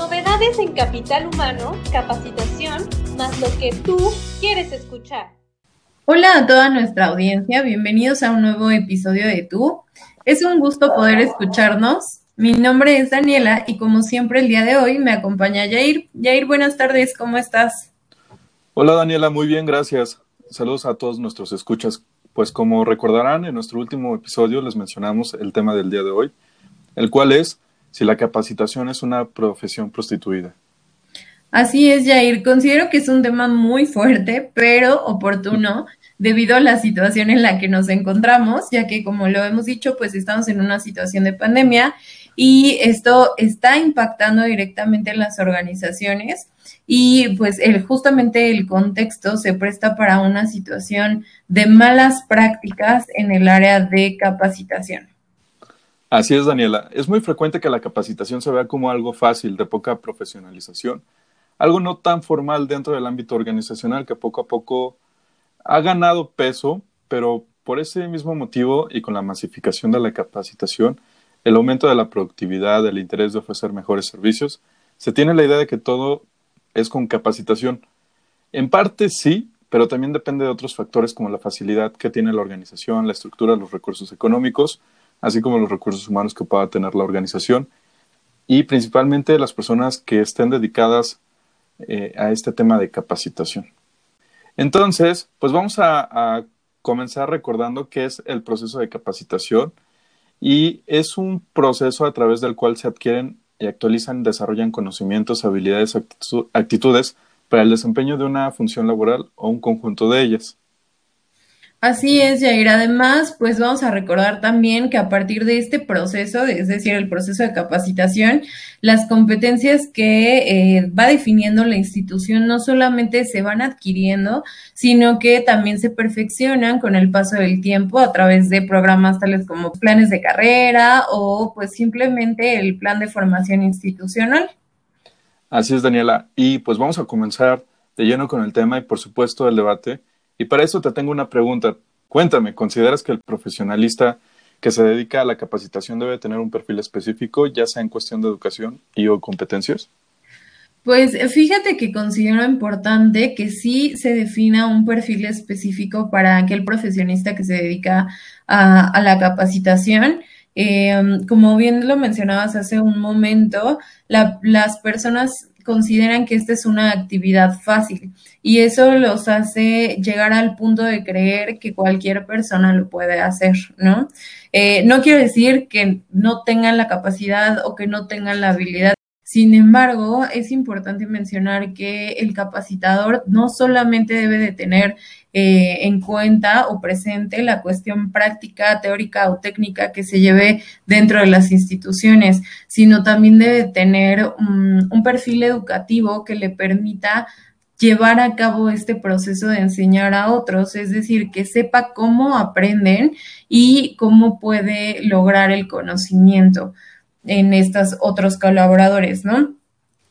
Novedades en capital humano, capacitación, más lo que tú quieres escuchar. Hola a toda nuestra audiencia, bienvenidos a un nuevo episodio de Tú. Es un gusto poder escucharnos. Mi nombre es Daniela y como siempre el día de hoy me acompaña Jair. Jair, buenas tardes, ¿cómo estás? Hola Daniela, muy bien, gracias. Saludos a todos nuestros escuchas. Pues como recordarán, en nuestro último episodio les mencionamos el tema del día de hoy, el cual es si la capacitación es una profesión prostituida. Así es, Jair. Considero que es un tema muy fuerte, pero oportuno, debido a la situación en la que nos encontramos, ya que, como lo hemos dicho, pues estamos en una situación de pandemia y esto está impactando directamente en las organizaciones y pues el, justamente el contexto se presta para una situación de malas prácticas en el área de capacitación. Así es, Daniela. Es muy frecuente que la capacitación se vea como algo fácil, de poca profesionalización, algo no tan formal dentro del ámbito organizacional que poco a poco ha ganado peso, pero por ese mismo motivo y con la masificación de la capacitación, el aumento de la productividad, el interés de ofrecer mejores servicios, se tiene la idea de que todo es con capacitación. En parte sí, pero también depende de otros factores como la facilidad que tiene la organización, la estructura, los recursos económicos, así como los recursos humanos que pueda tener la organización y principalmente las personas que estén dedicadas eh, a este tema de capacitación. Entonces, pues vamos a, a comenzar recordando qué es el proceso de capacitación y es un proceso a través del cual se adquieren y actualizan, desarrollan conocimientos, habilidades, actitudes para el desempeño de una función laboral o un conjunto de ellas. Así es, Jair. Además, pues vamos a recordar también que a partir de este proceso, es decir, el proceso de capacitación, las competencias que eh, va definiendo la institución no solamente se van adquiriendo, sino que también se perfeccionan con el paso del tiempo a través de programas tales como planes de carrera o pues simplemente el plan de formación institucional. Así es, Daniela. Y pues vamos a comenzar de lleno con el tema y por supuesto el debate y para eso te tengo una pregunta. Cuéntame, ¿consideras que el profesionalista que se dedica a la capacitación debe tener un perfil específico, ya sea en cuestión de educación y o competencias? Pues fíjate que considero importante que sí se defina un perfil específico para aquel profesionista que se dedica a, la capacitación. Em, como bien lo mencionabas hace un momento, las personas consideran que esta es una actividad fácil y eso los hace llegar al punto de creer que cualquier persona lo puede hacer, ¿no? Eh, no quiero decir que no tengan la capacidad o que no tengan la habilidad. Sin embargo, es importante mencionar que el capacitador no solamente debe de tener eh, en cuenta o presente la cuestión práctica, teórica o técnica que se lleve dentro de las instituciones, sino también debe tener un perfil educativo que le permita llevar a cabo este proceso de enseñar a otros, es decir, que sepa cómo aprenden y cómo puede lograr el conocimiento en estos otros colaboradores, ¿no?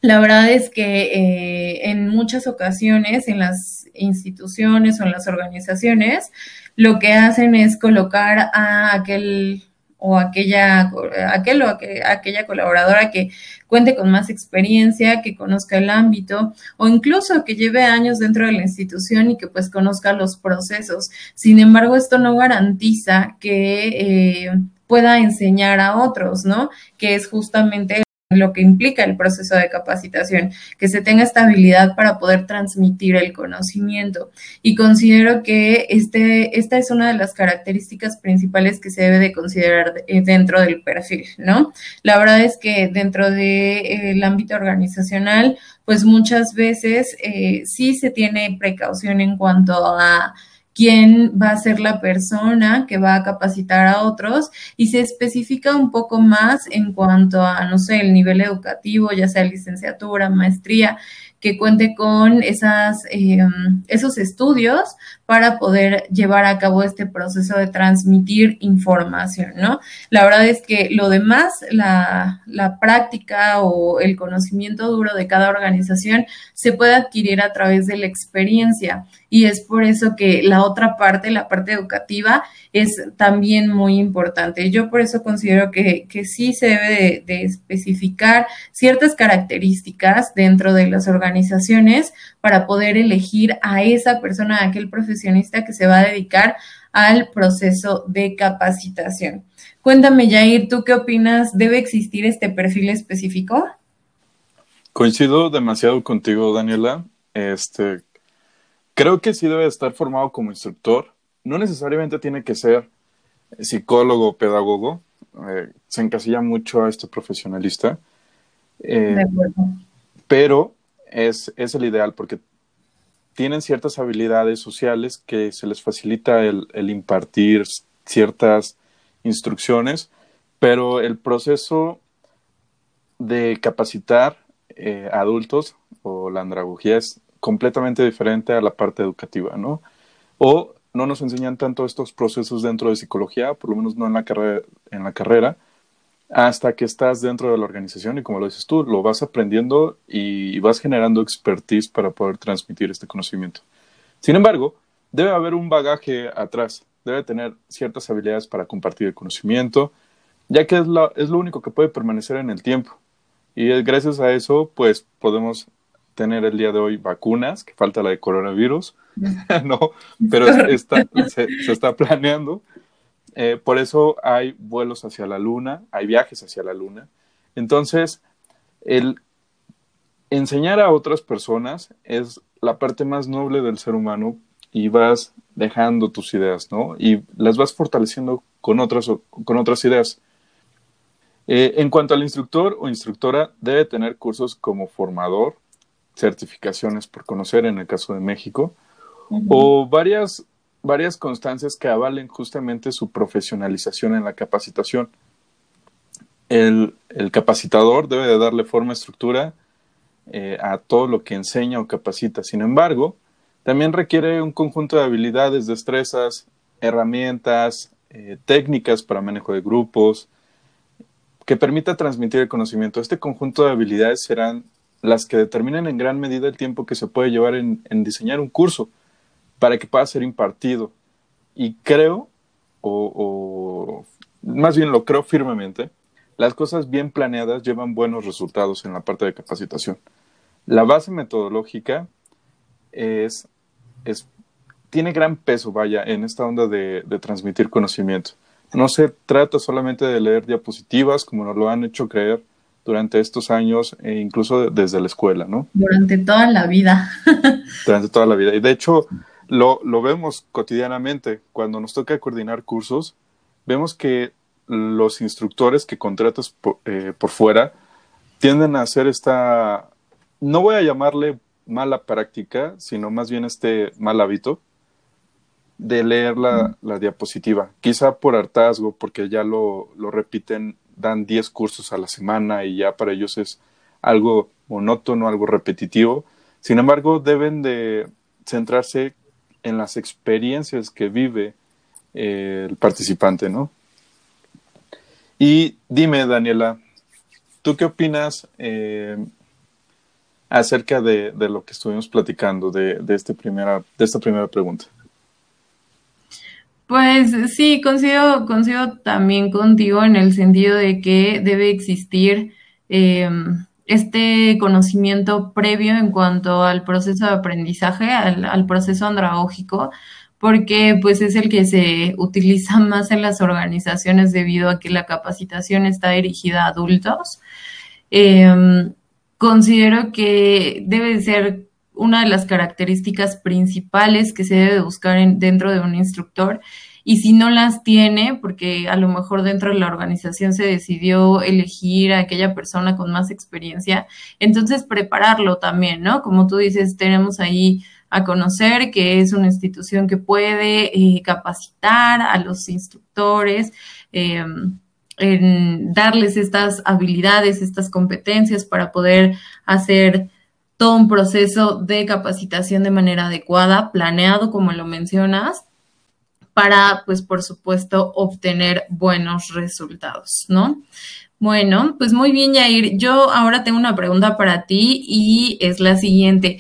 La verdad es que eh, en muchas ocasiones en las instituciones o en las organizaciones lo que hacen es colocar a aquel o aquella, aquel o aquella colaboradora que cuente con más experiencia, que conozca el ámbito o incluso que lleve años dentro de la institución y que pues conozca los procesos. Sin embargo, esto no garantiza que eh, pueda enseñar a otros, ¿no? Que es justamente lo que implica el proceso de capacitación, que se tenga estabilidad para poder transmitir el conocimiento. Y considero que este, esta es una de las características principales que se debe de considerar eh, dentro del perfil, ¿no? La verdad es que dentro del de, ámbito organizacional, pues muchas veces eh, sí se tiene precaución en cuanto a quién va a ser la persona que va a capacitar a otros y se especifica un poco más en cuanto a, no sé, el nivel educativo, ya sea licenciatura, maestría, que cuente con esas, em, esos estudios para poder llevar a cabo este proceso de transmitir información, ¿no? La verdad es que lo demás, la, la práctica o el conocimiento duro de cada organización se puede adquirir a través de la experiencia y es por eso que la otra parte, la parte educativa, es también muy importante. Yo por eso considero que, que sí se debe de, especificar ciertas características dentro de las organizaciones para poder elegir a esa persona, a aquel profesionista que se va a dedicar al proceso de capacitación. Cuéntame, Jair, ¿tú qué opinas? ¿Debe existir este perfil específico? Coincido demasiado contigo, Daniela. Este, creo que sí debe estar formado como instructor. No necesariamente tiene que ser psicólogo o pedagogo. Eh, se encasilla mucho a este profesionalista. Eh, de acuerdo. Pero es, es, el ideal porque tienen ciertas habilidades sociales que se les facilita el, impartir ciertas instrucciones, pero el proceso de capacitar eh, adultos o la andragogía es completamente diferente a la parte educativa, ¿no? O no nos enseñan tanto estos procesos dentro de psicología, por lo menos no en la carrera, hasta que estás dentro de la organización y como lo dices tú, lo vas aprendiendo y vas generando expertise para poder transmitir este conocimiento. Sin embargo, debe haber un bagaje atrás, debe tener ciertas habilidades para compartir el conocimiento, ya que es, es lo único que puede permanecer en el tiempo. Y gracias a eso, pues podemos tener el día de hoy vacunas, que falta la de coronavirus, no, pero está, se, está planeando. Eh, por eso hay vuelos hacia la luna, hay viajes hacia la luna. Entonces, el enseñar a otras personas es la parte más noble del ser humano y vas dejando tus ideas, ¿no? Y las vas fortaleciendo con otras, con otras ideas. Eh, en cuanto al instructor o instructora, debe tener cursos como formador, certificaciones por conocer en el caso de México, o varias, varias constancias que avalen justamente su profesionalización en la capacitación. El, capacitador debe de darle forma, estructura eh, a todo lo que enseña o capacita. Sin embargo, también requiere un conjunto de habilidades, destrezas, herramientas, eh, técnicas para manejo de grupos, que permita transmitir el conocimiento. Este conjunto de habilidades serán las que determinan en gran medida el tiempo que se puede llevar en, diseñar un curso para que pueda ser impartido. Y creo, o, más bien lo creo firmemente, las cosas bien planeadas llevan buenos resultados en la parte de capacitación. La base metodológica es, es tiene gran peso, vaya, en esta onda de, de, transmitir conocimiento. No se trata solamente de leer diapositivas, como nos lo han hecho creer, durante estos años e incluso desde la escuela, ¿no? Durante toda la vida. durante toda la vida. Y de hecho, lo, lo vemos cotidianamente. Cuando nos toca coordinar cursos, vemos que los instructores que contratas por, eh, por fuera tienden a hacer esta, no voy a llamarle mala práctica, sino más bien este mal hábito de leer la, la, diapositiva, quizá por hartazgo, porque ya lo, lo repiten dan 10 cursos a la semana y ya para ellos es algo monótono, algo repetitivo. Sin embargo, deben de centrarse en las experiencias que vive eh, el participante, ¿no? Y dime, Daniela, ¿tú qué opinas eh, acerca de, de, lo que estuvimos platicando de, de, este primera, de esta primera pregunta? Pues sí, coincido también contigo en el sentido de que debe existir em, este conocimiento previo en cuanto al proceso de aprendizaje, al, proceso andragógico, porque pues es el que se utiliza más en las organizaciones debido a que la capacitación está dirigida a adultos. Em, considero que debe ser una de las características principales que se debe buscar dentro de un instructor y si no las tiene, porque a lo mejor dentro de la organización se decidió elegir a aquella persona con más experiencia, entonces prepararlo también, ¿no? Como tú dices, tenemos ahí a conocer que es una institución que puede eh, capacitar a los instructores, em, en darles estas habilidades, estas competencias para poder hacer todo un proceso de capacitación de manera adecuada, planeado como lo mencionas, para, pues, por supuesto, obtener buenos resultados, ¿no? Bueno, pues muy bien, Yair. Yo ahora tengo una pregunta para ti y es la siguiente.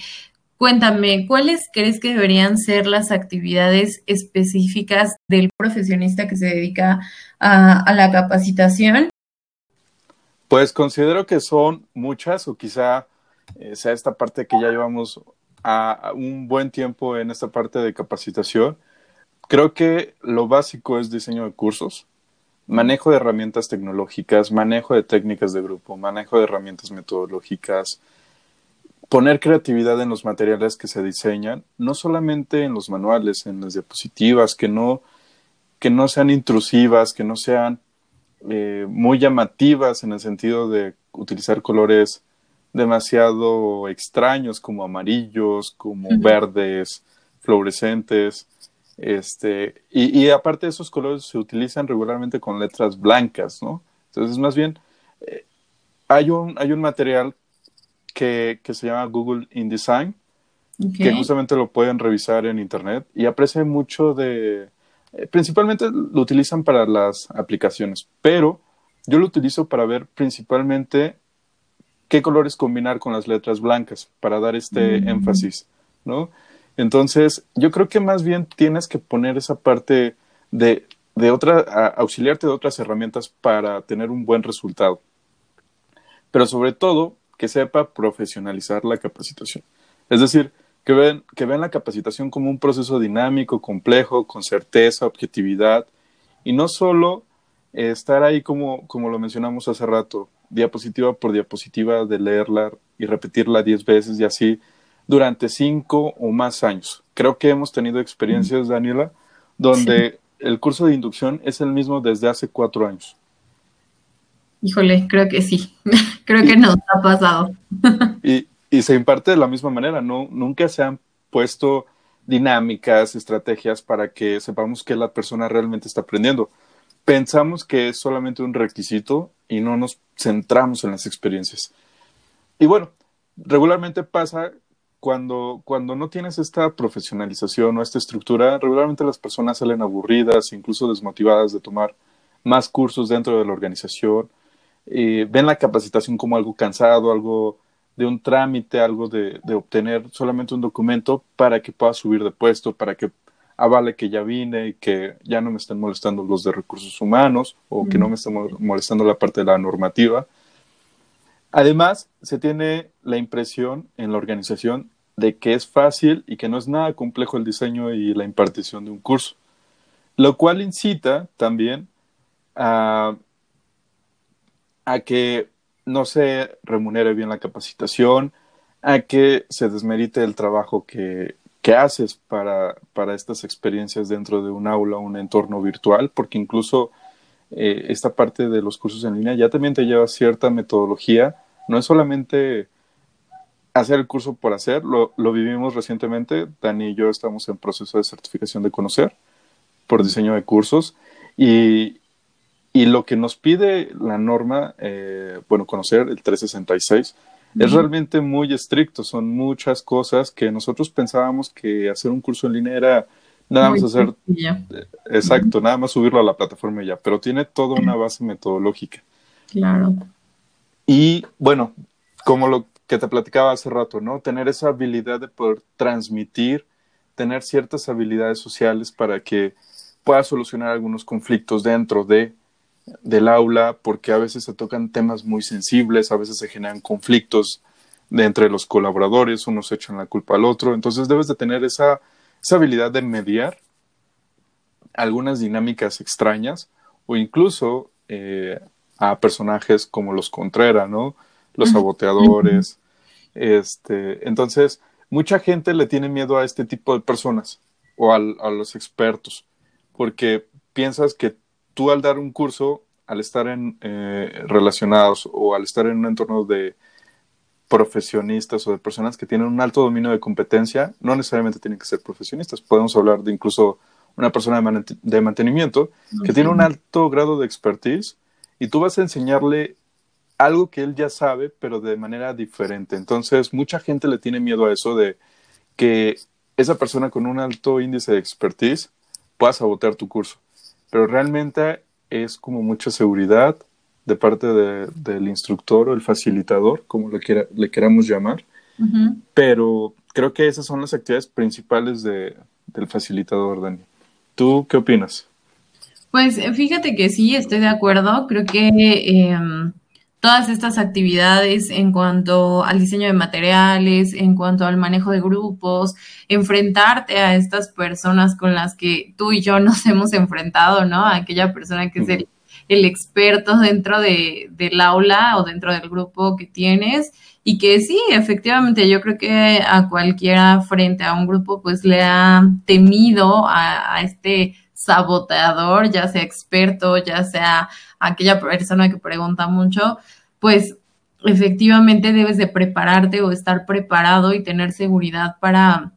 Cuéntame, ¿cuáles crees que deberían ser las actividades específicas del profesionista que se dedica a, la capacitación? Pues considero que son muchas o quizá eh, sea esta parte que ya llevamos a, un buen tiempo en esta parte de capacitación. Creo que lo básico es diseño de cursos, manejo de herramientas tecnológicas, manejo de técnicas de grupo, manejo de herramientas metodológicas, poner creatividad en los materiales que se diseñan, no solamente en los manuales, en las diapositivas, que no, que no sean intrusivas, que no sean eh, muy llamativas en el sentido de utilizar colores demasiado extraños como amarillos, como verdes, fluorescentes. Este, y, y, aparte esos colores se utilizan regularmente con letras blancas, ¿no? Entonces, más bien, eh, hay, un, hay un material que, que, se llama Google InDesign, que justamente lo pueden revisar en internet y aprecia mucho de, eh, principalmente lo utilizan para las aplicaciones, pero yo lo utilizo para ver principalmente qué colores combinar con las letras blancas para dar este mm. énfasis, ¿no? Entonces, yo creo que más bien tienes que poner esa parte de, de otra, auxiliarte de otras herramientas para tener un buen resultado. Pero sobre todo, que sepa profesionalizar la capacitación. Es decir, que vean, que vean la capacitación como un proceso dinámico, complejo, con certeza, objetividad, y no solo estar ahí como, como lo mencionamos hace rato, diapositiva por diapositiva, de leerla y repetirla diez veces y así, durante cinco o más años. Creo que hemos tenido experiencias, Daniela, donde el curso de inducción es el mismo desde hace cuatro años. Híjole, creo que sí. creo que nos ha pasado. y, y, se imparte de la misma manera, ¿no? Nunca se han puesto dinámicas, estrategias para que sepamos que la persona realmente está aprendiendo. Pensamos que es solamente un requisito y no nos centramos en las experiencias. Y bueno, regularmente pasa cuando, cuando no tienes esta profesionalización o esta estructura, regularmente las personas salen aburridas, incluso desmotivadas de tomar más cursos dentro de la organización, y ven la capacitación como algo cansado, algo de un trámite, algo de, de obtener solamente un documento para que pueda subir de puesto, para que avale que ya vine y que ya no me estén molestando los de recursos humanos o que no me estén molestando la parte de la normativa. Además, se tiene la impresión en la organización de que es fácil y que no es nada complejo el diseño y la impartición de un curso, lo cual incita también a, que no se remunere bien la capacitación, a que se desmerite el trabajo que, haces para, para, estas experiencias dentro de un aula, un entorno virtual, porque incluso eh, esta parte de los cursos en línea ya también te lleva cierta metodología, no es solamente hacer el curso por hacer, lo, lo vivimos recientemente, Dani y yo estamos en proceso de certificación de conocer por diseño de cursos. Y, y lo que nos pide la norma, eh, bueno, conocer el 366, es realmente muy estricto, son muchas cosas que nosotros pensábamos que hacer un curso en línea era Nada más hacer. Exacto, nada más subirlo a la plataforma ya, pero tiene toda una base metodológica. Claro. Y bueno, como lo que te platicaba hace rato, ¿no? Tener esa habilidad de poder transmitir, tener ciertas habilidades sociales para que pueda solucionar algunos conflictos dentro de del aula, porque a veces se tocan temas muy sensibles, a veces se generan conflictos de entre los colaboradores, unos echan la culpa al otro, entonces debes de tener esa esa habilidad de mediar algunas dinámicas extrañas o incluso eh, a personajes como los Contreras, ¿no? Los saboteadores. Este, entonces, mucha gente le tiene miedo a este tipo de personas o a los expertos, porque piensas que tú al dar un curso, al estar en eh, relacionados o al estar en un entorno de, profesionistas o de personas que tienen un alto dominio de competencia, no necesariamente tienen que ser profesionistas. Podemos hablar de incluso una persona de, mantenimiento que tiene un alto grado de expertise y tú vas a enseñarle algo que él ya sabe, pero de manera diferente. Entonces, mucha gente le tiene miedo a eso de que esa persona con un alto índice de expertise pueda sabotear tu curso. Pero realmente es como mucha seguridad de parte del instructor o el facilitador, como le, quiera, le queramos llamar. Pero creo que esas son las actividades principales de, del facilitador, Dani. ¿Tú qué opinas? Pues fíjate que sí, estoy de acuerdo. Creo que em, todas estas actividades en cuanto al diseño de materiales, en cuanto al manejo de grupos, enfrentarte a estas personas con las que tú y yo nos hemos enfrentado, ¿no? aquella persona que es el, experto dentro de, del aula o dentro del grupo que tienes. Y que sí, efectivamente, yo creo que a cualquiera frente a un grupo, pues le ha temido a, a este saboteador, ya sea experto, ya sea aquella persona que pregunta mucho, pues efectivamente debes de prepararte o estar preparado y tener seguridad para,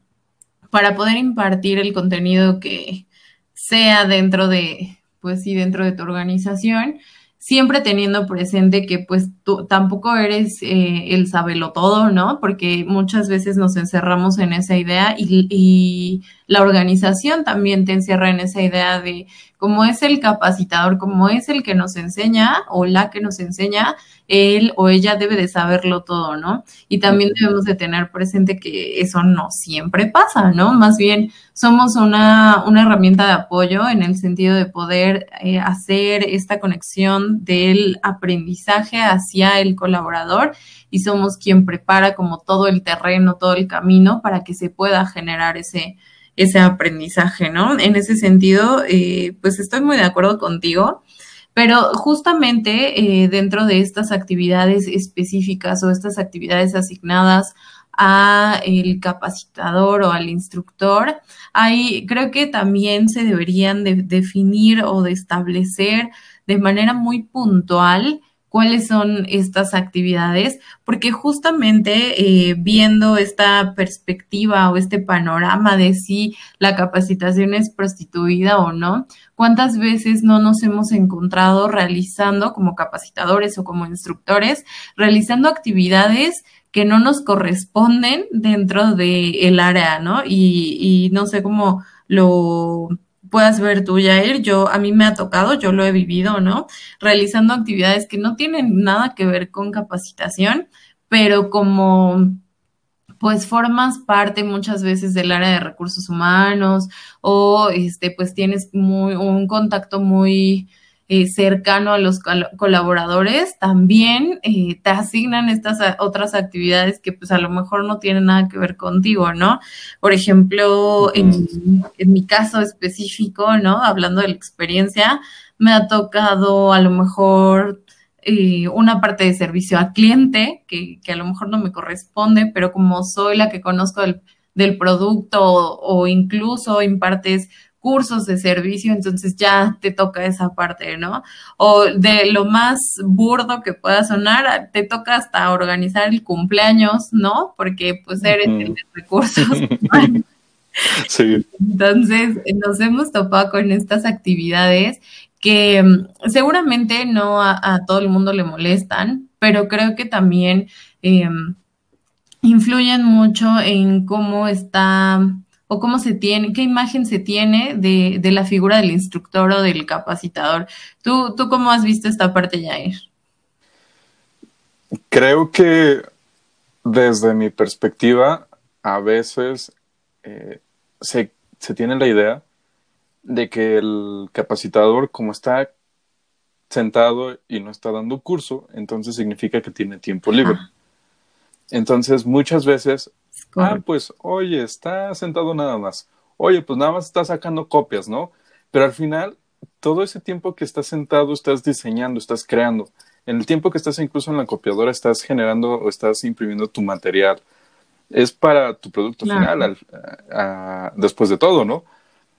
para poder impartir el contenido que sea dentro de, pues sí, dentro de tu organización siempre teniendo presente que pues tú tampoco eres eh, el sabelo todo, ¿no? Porque muchas veces nos encerramos en esa idea y, y, la organización también te encierra en esa idea de cómo es el capacitador, como es el que nos enseña o la que nos enseña, él o ella debe de saberlo todo, ¿no? Y también debemos de tener presente que eso no siempre pasa, ¿no? Más bien somos una, una herramienta de apoyo en el sentido de poder eh, hacer esta conexión del aprendizaje hacia el colaborador y somos quien prepara como todo el terreno, todo el camino para que se pueda generar ese, ese aprendizaje, ¿no? En ese sentido, eh, pues estoy muy de acuerdo contigo. Pero justamente eh, dentro de estas actividades específicas o estas actividades asignadas a el capacitador o al instructor, ahí creo que también se deberían de definir o de establecer de manera muy puntual cuáles son estas actividades, porque justamente eh, viendo esta perspectiva o este panorama de si la capacitación es prostituida o no, cuántas veces no nos hemos encontrado realizando como capacitadores o como instructores, realizando actividades que no nos corresponden dentro del el área, ¿no? Y, y no sé cómo lo puedas ver tú, Jair. Yo, a mí me ha tocado, yo lo he vivido, ¿no? Realizando actividades que no tienen nada que ver con capacitación, pero como pues formas parte muchas veces del área de recursos humanos o este pues tienes muy un contacto muy eh, cercano a los colaboradores, también eh, te asignan estas otras actividades que pues a lo mejor no tienen nada que ver contigo, ¿no? Por ejemplo, en, mi caso específico, ¿no? Hablando de la experiencia, me ha tocado a lo mejor eh, una parte de servicio al cliente, que, que, a lo mejor no me corresponde, pero como soy la que conozco del, del producto o, o, incluso impartes cursos de servicio, entonces ya te toca esa parte, ¿no? O de lo más burdo que pueda sonar, te toca hasta organizar el cumpleaños, ¿no? Porque pues eres el de recursos. sí. Entonces nos hemos topado con estas actividades que mm, seguramente no a, todo el mundo le molestan, pero creo que también eh, influyen mucho en cómo está o cómo se tiene, qué imagen se tiene de, de, la figura del instructor o del capacitador. ¿Tú, ¿Tú cómo has visto esta parte, Jair? Creo que desde mi perspectiva, a veces eh, se, se, tiene la idea de que el capacitador, como está sentado y no está dando curso, entonces significa que tiene tiempo libre. Entonces, muchas veces Ah, pues, oye, está sentado nada más. Oye, pues nada más está sacando copias, ¿no? Pero al final, todo ese tiempo que estás sentado, estás diseñando, estás creando. En el tiempo que estás incluso en la copiadora, estás generando o estás imprimiendo tu material. Es para tu producto final, después de todo, ¿no?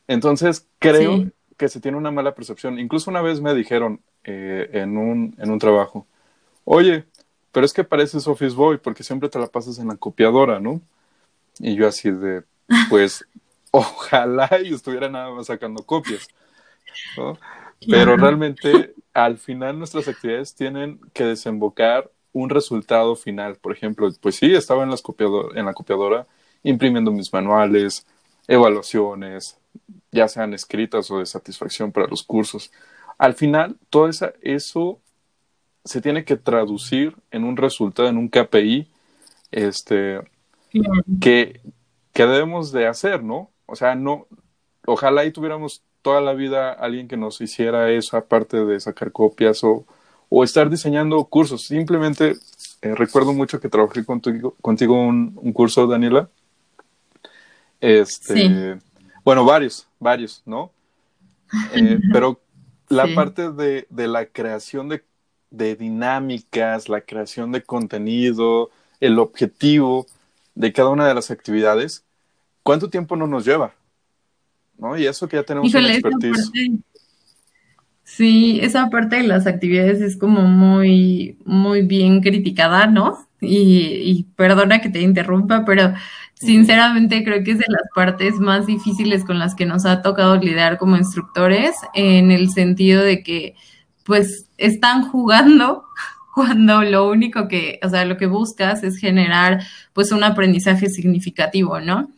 Entonces, creo que se tiene una mala percepción. Incluso una vez me dijeron eh, en, un, en un trabajo, oye, pero es que pareces Office Boy porque siempre te la pasas en la copiadora, ¿no? Y yo así de, pues, ojalá y estuviera nada más sacando copias, ¿no? Pero realmente al final nuestras actividades tienen que desembocar un resultado final. Por ejemplo, pues sí, estaba en, las en la copiadora imprimiendo mis manuales, evaluaciones, ya sean escritas o de satisfacción para los cursos. Al final, todo esa, eso se tiene que traducir en un resultado, en un KPI, este, que, que debemos de hacer, ¿no? O sea, no, ojalá ahí tuviéramos toda la vida alguien que nos hiciera eso, aparte de sacar copias o, o estar diseñando cursos. Simplemente eh, recuerdo mucho que trabajé contigo, contigo un, un curso, Daniela. Este, Bueno, varios, varios, ¿no? Eh, pero la parte de, de, la creación de, de dinámicas, la creación de contenido, el objetivo de cada una de las actividades, ¿cuánto tiempo no nos lleva? ¿no? Y eso que ya tenemos una expertise. sí, esa parte de las actividades es como muy, muy bien criticada, ¿no? Y, perdona que te interrumpa, pero sinceramente creo que es de las partes más difíciles con las que nos ha tocado lidiar como instructores, en el sentido de que, pues, están jugando cuando lo único que, o sea, lo que buscas es generar, pues, un aprendizaje significativo, ¿no?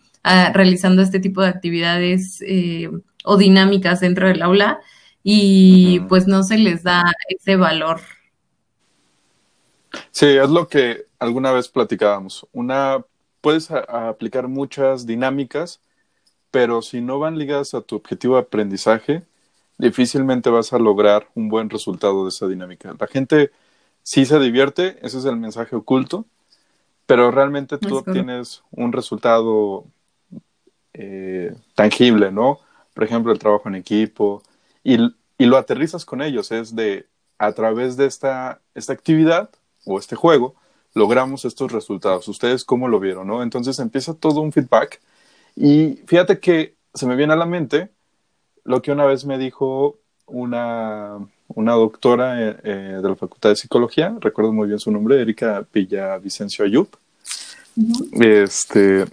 realizando este tipo de actividades eh, o dinámicas dentro del aula y pues no se les da ese valor. Sí, es lo que alguna vez platicábamos. Una, puedes aplicar muchas dinámicas, pero si no van ligadas a tu objetivo de aprendizaje, difícilmente vas a lograr un buen resultado de esa dinámica. La gente sí se divierte, ese es el mensaje oculto, pero realmente tú obtienes un resultado eh, tangible, ¿no? Por ejemplo, el trabajo en equipo, y, y, lo aterrizas con ellos, es de, a través de esta, esta actividad o este juego, logramos estos resultados. ¿Ustedes cómo lo vieron, no? Entonces empieza todo un feedback, y fíjate que se me viene a la mente lo que una vez me dijo una, una doctora eh, eh, de la Facultad de Psicología, recuerdo muy bien su nombre, Erika Villavicencio Ayub. Este,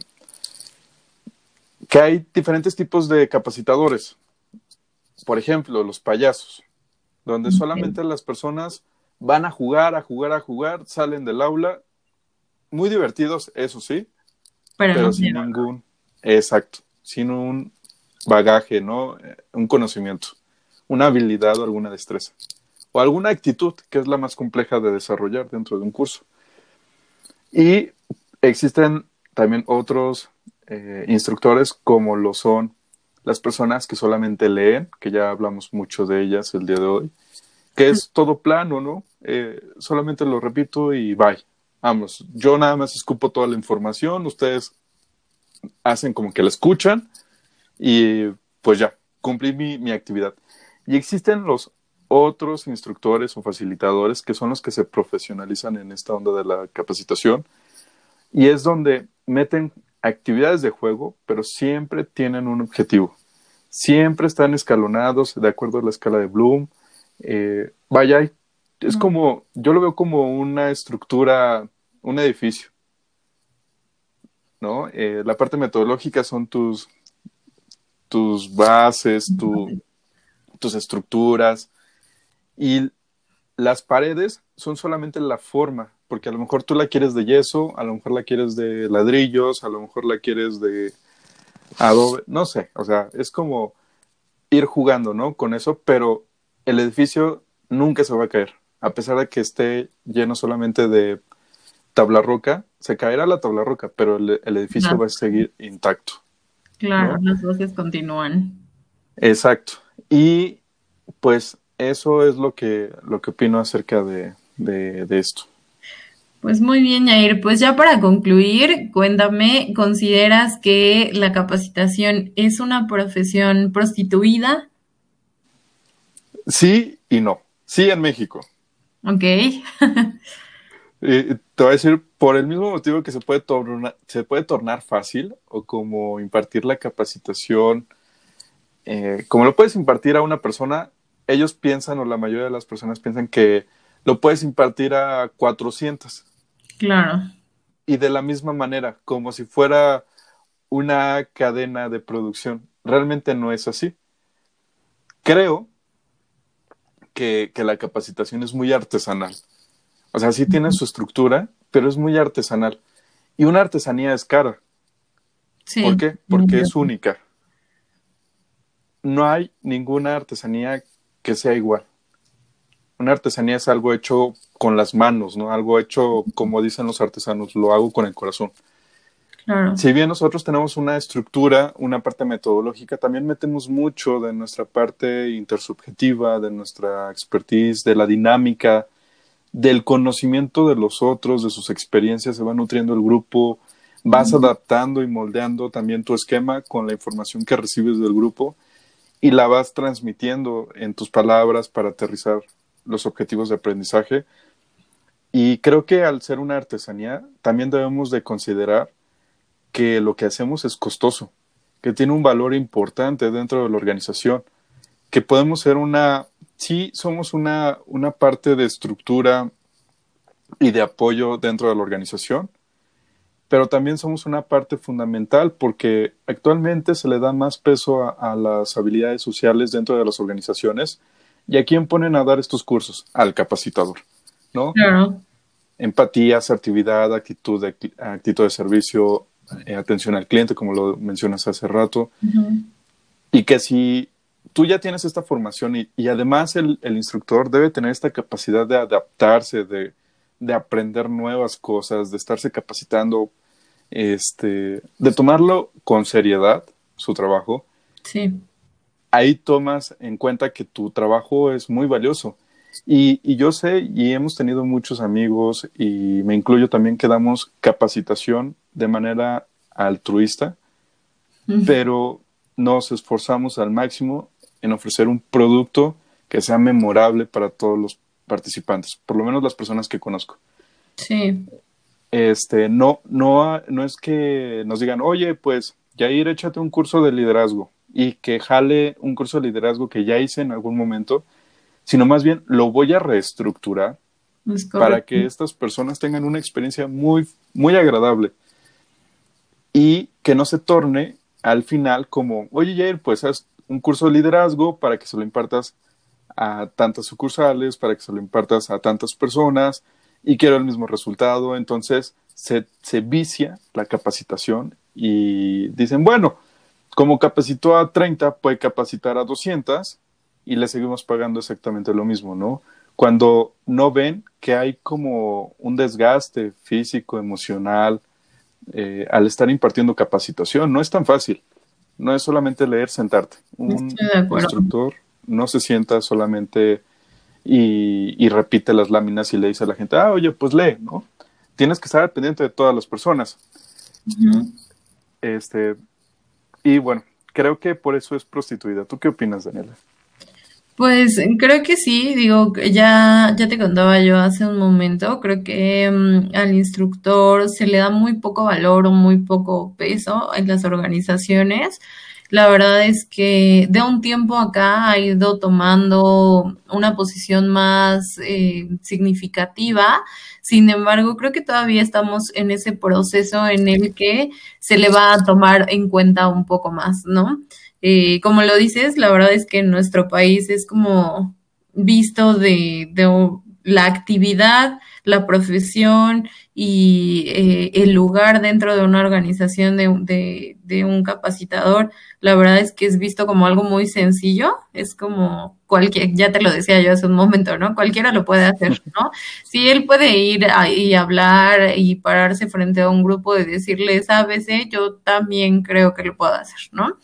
que hay diferentes tipos de capacitadores. Por ejemplo, los payasos, donde solamente las personas van a jugar, a jugar, a jugar, salen del aula, muy divertidos, eso sí, pero, sin ningún, exacto, sin un bagaje, ¿no? Eh, un conocimiento, una habilidad o alguna destreza, o alguna actitud que es la más compleja de desarrollar dentro de un curso. Y existen también otros eh, instructores como lo son las personas que solamente leen, que ya hablamos mucho de ellas el día de hoy, que es todo plano, ¿no? Eh, solamente lo repito y bye. Vamos, yo nada más escupo toda la información, ustedes hacen como que la escuchan y pues ya, cumplí mi, mi actividad. Y existen los otros instructores o facilitadores que son los que se profesionalizan en esta onda de la capacitación y es donde meten actividades de juego, pero siempre tienen un objetivo. Siempre están escalonados de acuerdo a la escala de Bloom. Eh, vaya, es como, yo lo veo como una estructura, un edificio. ¿No? Eh, la parte metodológica son tus, tus bases, tus estructuras. Y las paredes son solamente la forma, porque a lo mejor tú la quieres de yeso, a lo mejor la quieres de ladrillos, a lo mejor la quieres de adobe, no sé, o sea, es como ir jugando, ¿no? Con eso, pero el edificio nunca se va a caer, a pesar de que esté lleno solamente de tabla roca, se caerá la tabla roca, pero el, edificio va a seguir intacto. Claro, las voces continúan. Exacto. Y pues eso es lo que, lo que opino acerca de, de esto. Pues muy bien, Yair. Pues ya para concluir, cuéntame, ¿consideras que la capacitación es una profesión prostituida? Sí y no. Sí en México. Ok. te voy a decir, por el mismo motivo que se puede, tornar, se puede tornar fácil o como impartir la capacitación, eh, como lo puedes impartir a una persona, ellos piensan o la mayoría de las personas piensan que lo puedes impartir a 400 Claro. Y de la misma manera, como si fuera una cadena de producción. Realmente no es así. Creo que, la capacitación es muy artesanal. O sea, sí tiene su estructura, pero es muy artesanal. Y una artesanía es cara. ¿Por qué? Porque es única. No hay ninguna artesanía que sea igual. Una artesanía es algo hecho con las manos, ¿no? Algo hecho, como dicen los artesanos, lo hago con el corazón. Si bien nosotros tenemos una estructura, una parte metodológica, también metemos mucho de nuestra parte intersubjetiva, de nuestra expertise, de la dinámica, del conocimiento de los otros, de sus experiencias, se va nutriendo el grupo, vas adaptando y moldeando también tu esquema con la información que recibes del grupo y la vas transmitiendo en tus palabras para aterrizar los objetivos de aprendizaje. Y creo que al ser una artesanía, también debemos de considerar que lo que hacemos es costoso, que tiene un valor importante dentro de la organización, que podemos ser una, sí somos una, una parte de estructura y de apoyo dentro de la organización, pero también somos una parte fundamental porque actualmente se le da más peso a, a, las habilidades sociales dentro de las organizaciones. ¿Y a quién ponen a dar estos cursos? Al capacitador, ¿no? Claro. Empatía, asertividad, actitud de, actitud de servicio, eh, atención al cliente, como lo mencionas hace rato, y que si tú ya tienes esta formación y, además el, instructor debe tener esta capacidad de adaptarse, de, aprender nuevas cosas, de estarse capacitando, este, de tomarlo con seriedad, su trabajo. Sí. Ahí tomas en cuenta que tu trabajo es muy valioso. Y, y, yo sé, y hemos tenido muchos amigos, y me incluyo también, que damos capacitación de manera altruista, pero nos esforzamos al máximo en ofrecer un producto que sea memorable para todos los participantes, por lo menos las personas que conozco. Sí. Este, no, no, no es que nos digan, oye, pues, Jair, échate un curso de liderazgo y que jale un curso de liderazgo que ya hice en algún momento, sino más bien lo voy a reestructurar para que estas personas tengan una experiencia muy, muy agradable y que no se torne al final como, oye Jair, pues haz un curso de liderazgo para que se lo impartas a tantas sucursales, para que se lo impartas a tantas personas y quiero el mismo resultado. Entonces se, se vicia la capacitación y dicen, bueno, como capacitó a 30, puede capacitar a 200 y le seguimos pagando exactamente lo mismo, ¿no? Cuando no ven que hay como un desgaste físico, emocional, eh, al estar impartiendo capacitación. No es tan fácil. No es solamente leer, sentarte. Un instructor no se sienta solamente y, repite las láminas y le dice a la gente, ah, oye, pues lee, ¿no? Tienes que estar pendiente de todas las personas. Este, y bueno, creo que por eso es prostituida. ¿Tú qué opinas, Daniela? Pues creo que sí, digo, ya, ya te contaba yo hace un momento, creo que mm, al instructor se le da muy poco valor o muy poco peso en las organizaciones. La verdad es que de un tiempo acá ha ido tomando una posición más eh, significativa. Sin embargo, creo que todavía estamos en ese proceso en el que se le va a tomar en cuenta un poco más, ¿no? Eh, como lo dices, la verdad es que en nuestro país es como visto de, de la actividad, la profesión y eh, el lugar dentro de una organización de, de, de, un capacitador, la verdad es que es visto como algo muy sencillo, es como cualquier, ya te lo decía yo hace un momento, ¿no? Cualquiera lo puede hacer, ¿no? Si él puede ir y hablar y pararse frente a un grupo y decirle, sabes, yo también creo que lo puedo hacer, ¿no?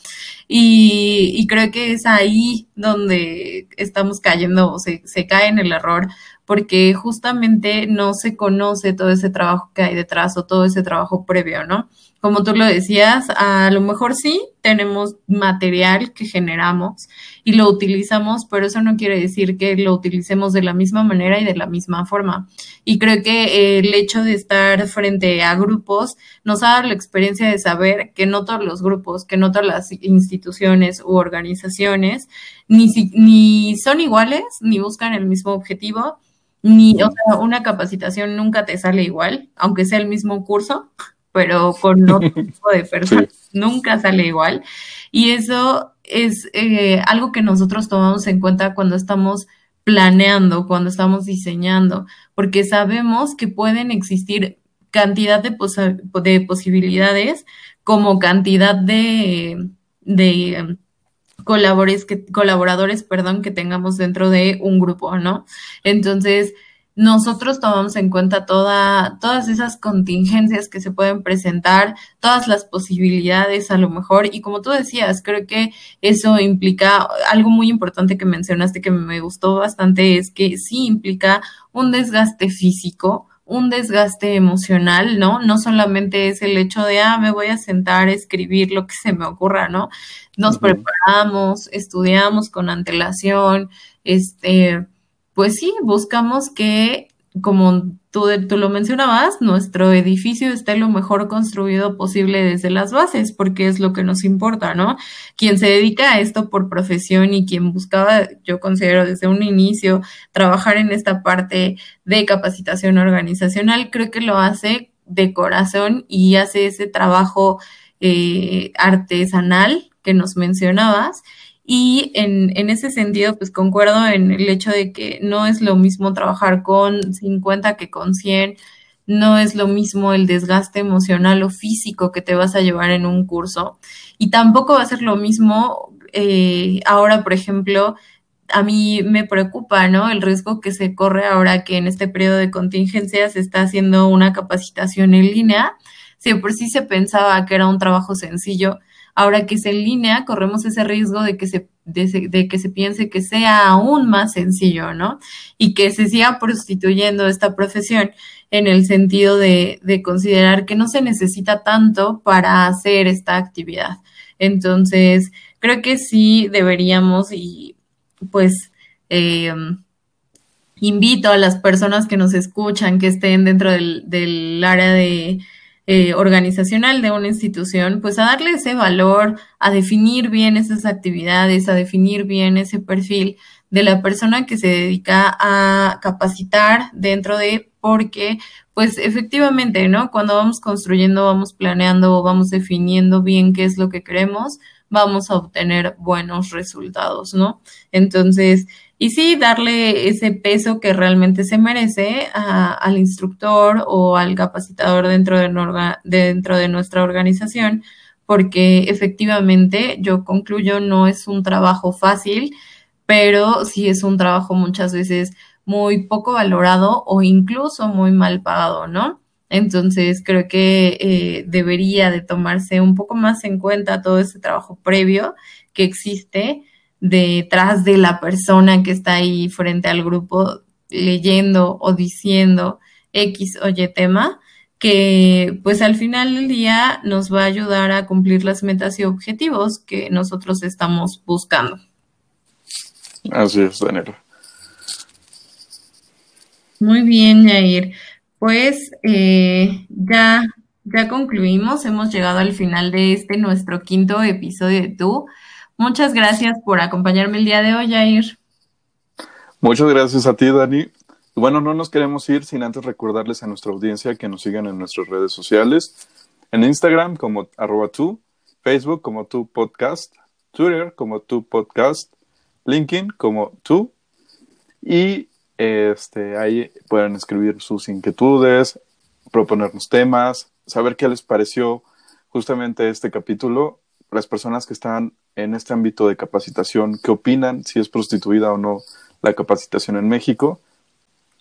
Y, y creo que es ahí donde estamos cayendo, o se, se cae en el error, porque justamente no se conoce todo ese trabajo que hay detrás o todo ese trabajo previo, ¿no? Como tú lo decías, a lo mejor sí tenemos material que generamos y lo utilizamos, pero eso no quiere decir que lo utilicemos de la misma manera y de la misma forma. Y creo que el hecho de estar frente a grupos nos ha dado la experiencia de saber que no todos los grupos, que no todas las instituciones u organizaciones ni, ni son iguales, ni buscan el mismo objetivo, ni, o sea, una capacitación nunca te sale igual, aunque sea el mismo curso, pero con otro tipo de personas, nunca sale igual. Y eso es eh, algo que nosotros tomamos en cuenta cuando estamos planeando, cuando estamos diseñando, porque sabemos que pueden existir cantidad de, de posibilidades como cantidad de, de colaboradores que, colaboradores, perdón, que tengamos dentro de un grupo, ¿no? Entonces, nosotros tomamos en cuenta toda, todas esas contingencias que se pueden presentar, todas las posibilidades a lo mejor, y como tú decías, creo que eso implica algo muy importante que mencionaste que me gustó bastante, es que sí implica un desgaste físico, un desgaste emocional, ¿no? No solamente es el hecho de, ah, me voy a sentar a escribir lo que se me ocurra, ¿no? Nos preparamos, estudiamos con antelación, este, pues sí, buscamos que, como tú, tú lo mencionabas, nuestro edificio esté lo mejor construido posible desde las bases, porque es lo que nos importa, ¿no? Quien se dedica a esto por profesión y quien buscaba, yo considero desde un inicio, trabajar en esta parte de capacitación organizacional, creo que lo hace de corazón y hace ese trabajo eh, artesanal que nos mencionabas y en, en, ese sentido, pues concuerdo en el hecho de que no es lo mismo trabajar con 50 que con 100, no es lo mismo el desgaste emocional o físico que te vas a llevar en un curso. Y tampoco va a ser lo mismo eh, ahora, por ejemplo, a mí me preocupa, ¿no? El riesgo que se corre ahora que en este periodo de contingencia se está haciendo una capacitación en línea. Si por sí se pensaba que era un trabajo sencillo, Ahora que es en línea, corremos ese riesgo de que se, de, que se piense que sea aún más sencillo, ¿no? Y que se siga prostituyendo esta profesión en el sentido de, de considerar que no se necesita tanto para hacer esta actividad. Entonces, creo que sí deberíamos y pues eh, invito a las personas que nos escuchan, que estén dentro del, del área de eh, organizacional de una institución, pues a darle ese valor, a definir bien esas actividades, a definir bien ese perfil de la persona que se dedica a capacitar dentro de, porque pues efectivamente, ¿no? Cuando vamos construyendo, vamos planeando, vamos definiendo bien qué es lo que queremos, vamos a obtener buenos resultados, ¿no? Entonces, y sí, darle ese peso que realmente se merece al instructor o al capacitador dentro de, nuestra organización, porque efectivamente, yo concluyo, no es un trabajo fácil, pero sí es un trabajo muchas veces muy poco valorado o incluso muy mal pagado, ¿no? Entonces creo que eh, debería de tomarse un poco más en cuenta todo ese trabajo previo que existe detrás de la persona que está ahí frente al grupo leyendo o diciendo X o Y tema, que pues al final del día nos va a ayudar a cumplir las metas y objetivos que nosotros estamos buscando. Así es, Daniela. Muy bien, Jair. Pues eh, ya, ya concluimos, hemos llegado al final de este nuestro quinto episodio de Tú. Muchas gracias por acompañarme el día de hoy, Jair. Muchas gracias a ti, Dani. Bueno, no nos queremos ir sin antes recordarles a nuestra audiencia que nos sigan en nuestras redes sociales, en Instagram como arroba tú, Facebook como tu podcast, Twitter como tu podcast, LinkedIn como tú y este, ahí pueden escribir sus inquietudes, proponernos temas, saber qué les pareció justamente este capítulo, las personas que están en este ámbito de capacitación, qué opinan, si es prostituida o no la capacitación en México.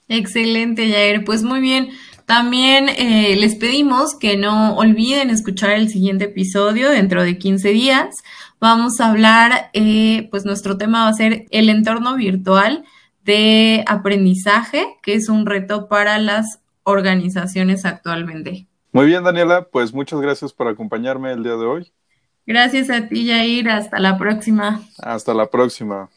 Excelente, Jair. Pues muy bien. También eh, les pedimos que no olviden escuchar el siguiente episodio dentro de 15 días. Vamos a hablar, eh, pues nuestro tema va a ser el entorno virtual de aprendizaje, que es un reto para las organizaciones actualmente. Muy bien, Daniela, pues muchas gracias por acompañarme el día de hoy. Gracias a ti, Jair. Hasta la próxima. Hasta la próxima.